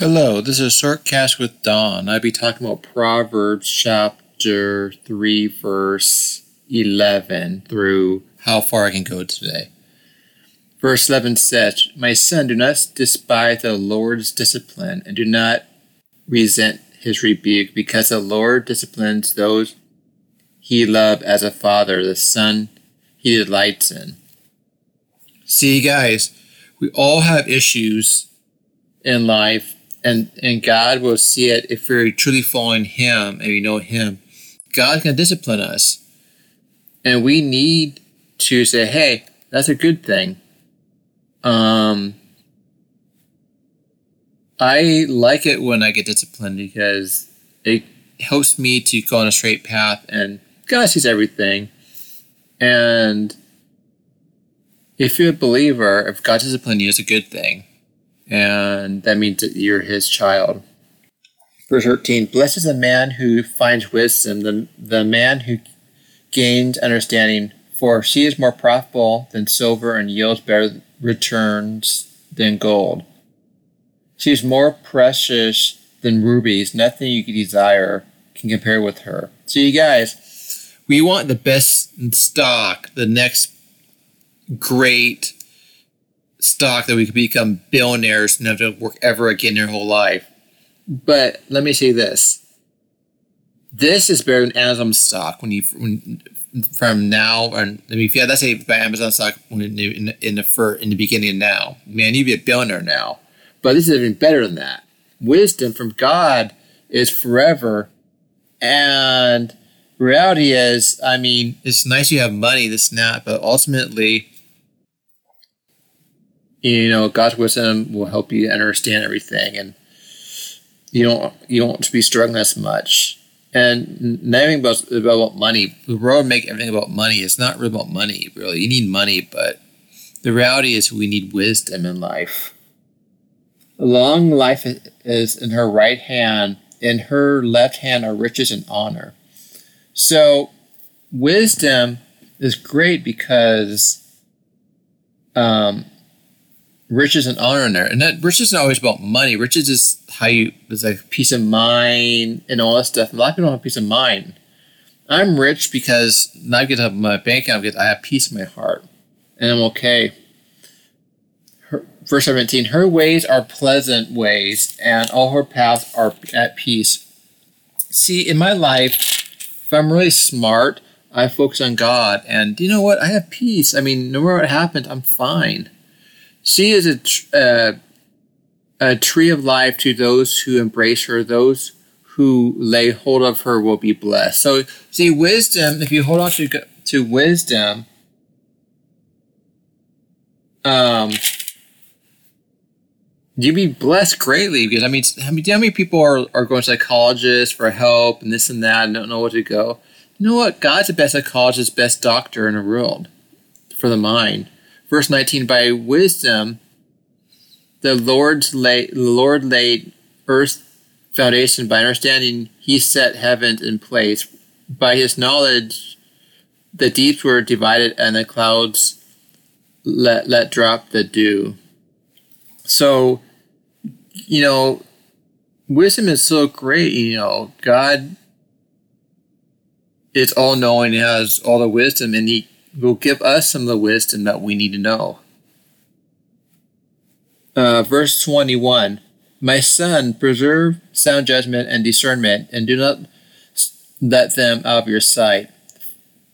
Hello, this is Short Shortcast with Don. I'll be talking about Proverbs chapter 3, verse 11 through how far I can go today. Verse 11 says, My son, do not despise the Lord's discipline, and do not resent his rebuke, because the Lord disciplines those he loves as a father, the son he delights in. See, guys, we all have issues in life, and, and God will see it if we're truly following Him and we know Him. Going to discipline us. And we need to say, hey, that's a good thing. Um, I like it when I get disciplined because it helps me to go on a straight path and God sees everything. And if you're a believer, if God disciplines you, it's a good thing. And that means that you're his child. Verse 13 Blessed is the man who finds wisdom, the, the man who gains understanding, for she is more profitable than silver and yields better returns than gold. She is more precious than rubies. Nothing you could desire can compare with her. So, you guys, we want the best stock, the next great stock that we could become billionaires and never to work ever again in our whole life. But let me say this: this is better than Amazon stock when you when, from now and I mean, if you had let's say buy Amazon stock when in in the, in the fir, in the beginning now, man, you'd be a billionaire now. But this is even better than that. Wisdom from God is forever, and reality is, I mean, it's nice you have money, this and that, but ultimately, you know, God's wisdom will help you understand everything, and you don't you don't be struggling as much. And nothing about about money. The world make everything about money. It's not really about money, really. You need money, but the reality is we need wisdom in life. Long life is in her right hand, in her left hand are riches and honor. So, wisdom is great because um, riches and honor in there. And that riches isn't always about money. Riches is how you, it's like peace of mind and all that stuff. A lot of people don't have peace of mind. I'm rich because now I get to my bank account, I have peace in my heart and I'm okay. Her, verse 17 Her ways are pleasant ways, and all her paths are at peace. See, in my life, if I'm really smart, I focus on God, and you know what? I have peace. I mean, no matter what happens, I'm fine. She is a, uh, a tree of life to those who embrace her. Those who lay hold of her will be blessed. So, see, wisdom, if you hold on to, to wisdom, um, you'd be blessed greatly because I mean, I mean, how many people are, are going to psychologists for help and this and that and don't know where to go? You know what? God's the best psychologist, best doctor in the world for the mind. Verse 19, by wisdom, the Lord's the Lord laid earth's foundation. By understanding, he set heaven in place. By his knowledge, the deeps were divided and the clouds let let drop the dew. So, you know, wisdom is so great. You know, God is all knowing, He has all the wisdom, and He will give us some of the wisdom that we need to know. Uh, verse 21 My son, preserve sound judgment and discernment, and do not let them out of your sight.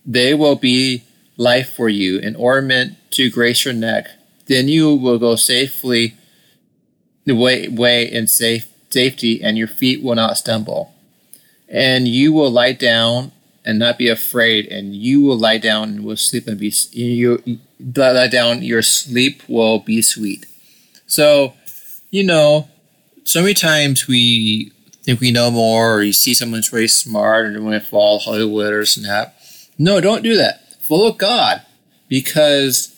They will be life for you, an ornament to grace your neck. Then you will go safely the way, way in safe, safety, and your feet will not stumble. And you will lie down and not be afraid, and you will lie down and will sleep and be you lie down. Your sleep will be sweet. So, you know, so many times we think we know more, or you see someone's very smart, and want to follow Hollywood or snap. No, don't do that. Follow God, because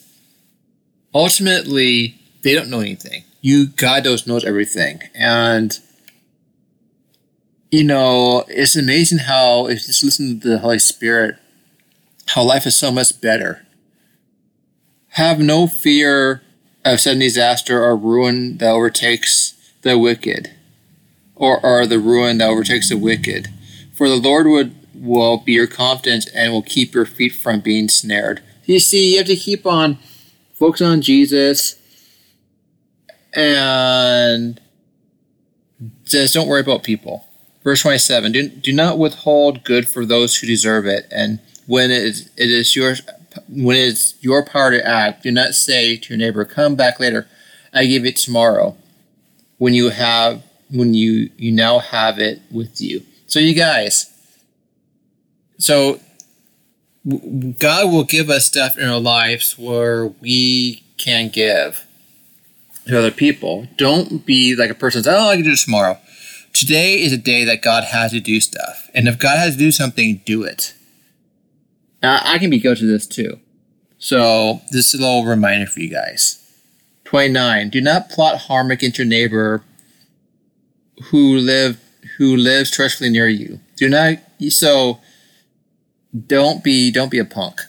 ultimately they don't know anything. You, God knows knows everything, and you know, it's amazing how if you just listen to the Holy Spirit, how life is so much better. Have no fear of sudden disaster or ruin that overtakes the wicked. or, or the ruin that overtakes the wicked. For the Lord would will be your confidence and will keep your feet from being snared. You see, you have to keep on focusing on Jesus and just don't worry about people. Verse 27 do, do not withhold good for those who deserve it. And when it is, it is yours, when it is your power to act, do not say to your neighbor, Come back later, I give it tomorrow. When you have, when you, you now have it with you. So, you guys, so God will give us stuff in our lives where we can give to other people. Don't be like a person says, "Oh, I can do it tomorrow." Today is a day that God has to do stuff, and if God has to do something, do it. Now, I can be guilty of this too. So this is a little reminder for you guys. Twenty nine. Do not plot harm against your neighbor who live who lives trustfully near you. Do not so don't be don't be a punk.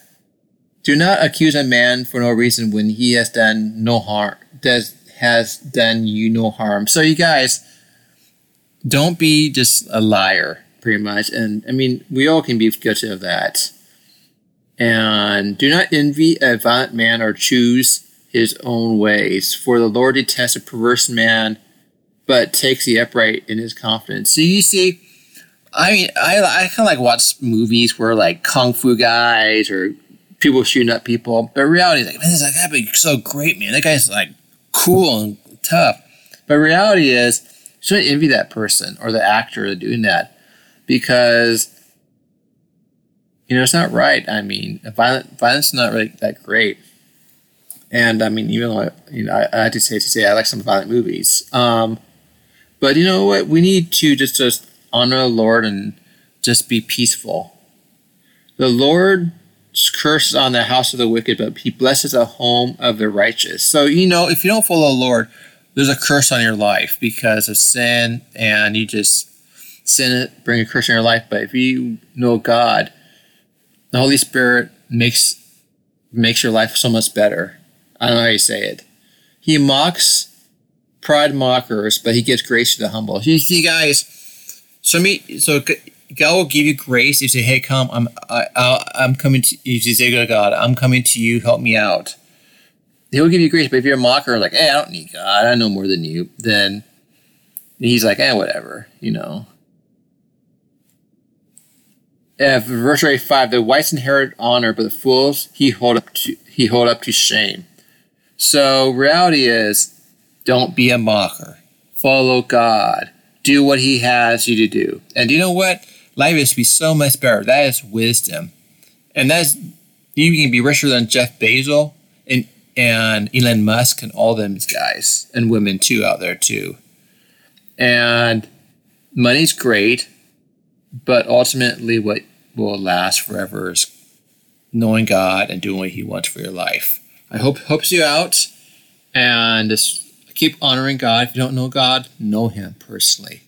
Do not accuse a man for no reason when he has done no harm does has done you no harm. So you guys don't be just a liar, pretty much. And I mean, we all can be guilty of that. And do not envy a violent man or choose his own ways, for the Lord detests a perverse man, but takes the upright in his confidence. So you see, I mean, I I kind of like watch movies where like kung fu guys or people shooting at people, but reality is like, man, this guy be so great, man. That guy's like cool and tough. But reality is, shouldn't envy that person or the actor doing that because you know it's not right. I mean, violent violence is not really that great. And I mean, even though you know, I, I to say to say I like some violent movies. Um, but you know what? We need to just just honor the Lord and just be peaceful. The Lord curses on the house of the wicked, but he blesses the home of the righteous. So, you know, if you don't follow the Lord, there's a curse on your life because of sin, and you just sin it, bring a curse in your life. But if you know God, the Holy Spirit makes makes your life so much better. I don't know how you say it. He mocks pride mockers, but he gives grace to the humble. You see, guys, so me, so God will give you grace. If you say, "Hey, come, I'm, I, I, I'm coming to." You say, "To God, I'm coming to you. Help me out." He will give you grace. But if you're a mocker, like, "Hey, I don't need God. I know more than you," then He's like, "Eh, whatever," you know. If verse eight five, the wise inherit honor, but the fools he hold up to he hold up to shame. So reality is, don't be a mocker. Follow God do what he has you to do. And you know what? Life is to be so much better. That is wisdom. And that's you can be richer than Jeff Bezos and and Elon Musk and all them guys and women too out there too. And money's great, but ultimately what will last forever is knowing God and doing what He wants for your life. I hope helps you out and just keep honoring God. If you don't know God, know Him personally.